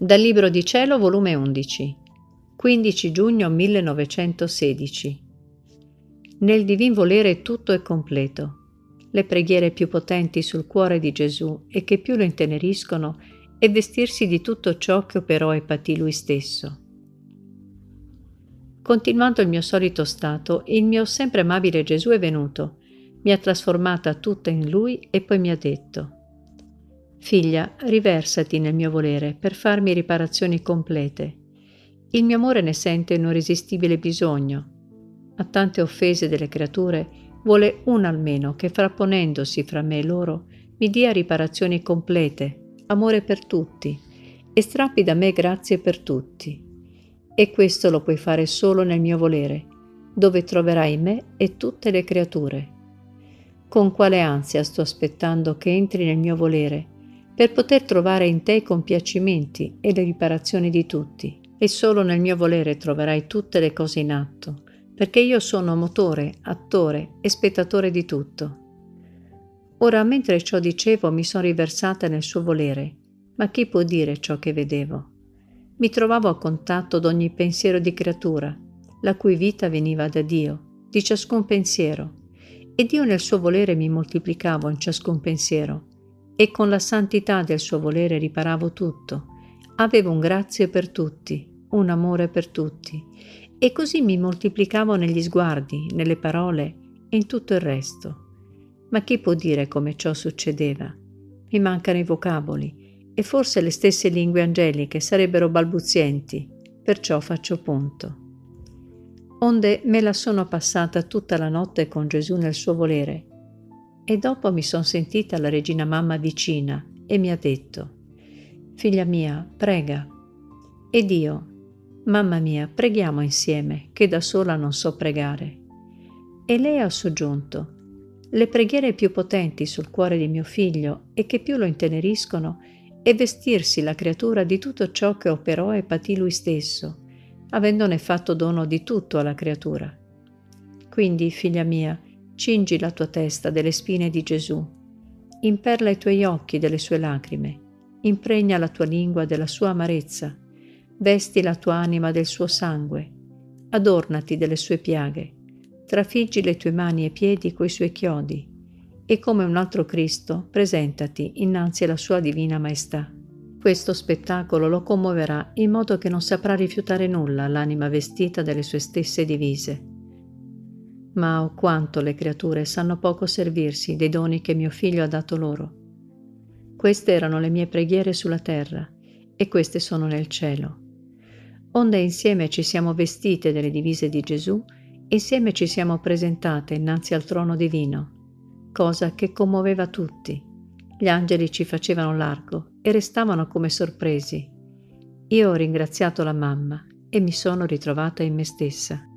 Dal Libro di Cielo, volume 11, 15 giugno 1916. Nel divin volere tutto è completo. Le preghiere più potenti sul cuore di Gesù e che più lo inteneriscono è vestirsi di tutto ciò che operò e patì lui stesso. Continuando il mio solito stato, il mio sempre amabile Gesù è venuto, mi ha trasformata tutta in lui e poi mi ha detto Figlia, riversati nel mio volere per farmi riparazioni complete. Il mio amore ne sente un irresistibile bisogno. A tante offese delle creature vuole una almeno che frapponendosi fra me e loro mi dia riparazioni complete, amore per tutti, e strappi da me grazie per tutti. E questo lo puoi fare solo nel mio volere, dove troverai me e tutte le creature. Con quale ansia sto aspettando che entri nel mio volere, per poter trovare in te i compiacimenti e le riparazioni di tutti. E solo nel mio volere troverai tutte le cose in atto, perché io sono motore, attore e spettatore di tutto. Ora, mentre ciò dicevo, mi sono riversata nel suo volere, ma chi può dire ciò che vedevo? Mi trovavo a contatto d'ogni pensiero di creatura, la cui vita veniva da Dio, di ciascun pensiero, ed io nel suo volere mi moltiplicavo in ciascun pensiero, e con la santità del suo volere riparavo tutto. Avevo un grazie per tutti, un amore per tutti, e così mi moltiplicavo negli sguardi, nelle parole e in tutto il resto. Ma chi può dire come ciò succedeva? Mi mancano i vocaboli e forse le stesse lingue angeliche sarebbero balbuzienti, perciò faccio punto. Onde me la sono passata tutta la notte con Gesù nel suo volere, e dopo mi son sentita la regina mamma vicina e mi ha detto, Figlia mia, prega. Ed io, Mamma mia, preghiamo insieme, che da sola non so pregare. E lei ha soggiunto, le preghiere più potenti sul cuore di mio figlio e che più lo inteneriscono è vestirsi la creatura di tutto ciò che operò e patì lui stesso, avendone fatto dono di tutto alla creatura. Quindi, figlia mia, Cingi la tua testa delle spine di Gesù, imperla i tuoi occhi delle sue lacrime, impregna la tua lingua della sua amarezza, vesti la tua anima del suo sangue, adornati delle sue piaghe, trafiggi le tue mani e piedi coi suoi chiodi, e come un altro Cristo presentati innanzi alla sua divina maestà. Questo spettacolo lo commuoverà in modo che non saprà rifiutare nulla l'anima vestita delle sue stesse divise ma oh quanto le creature sanno poco servirsi dei doni che mio figlio ha dato loro. Queste erano le mie preghiere sulla terra e queste sono nel cielo. Onde insieme ci siamo vestite delle divise di Gesù, insieme ci siamo presentate innanzi al trono divino, cosa che commuoveva tutti. Gli angeli ci facevano largo e restavano come sorpresi. Io ho ringraziato la mamma e mi sono ritrovata in me stessa.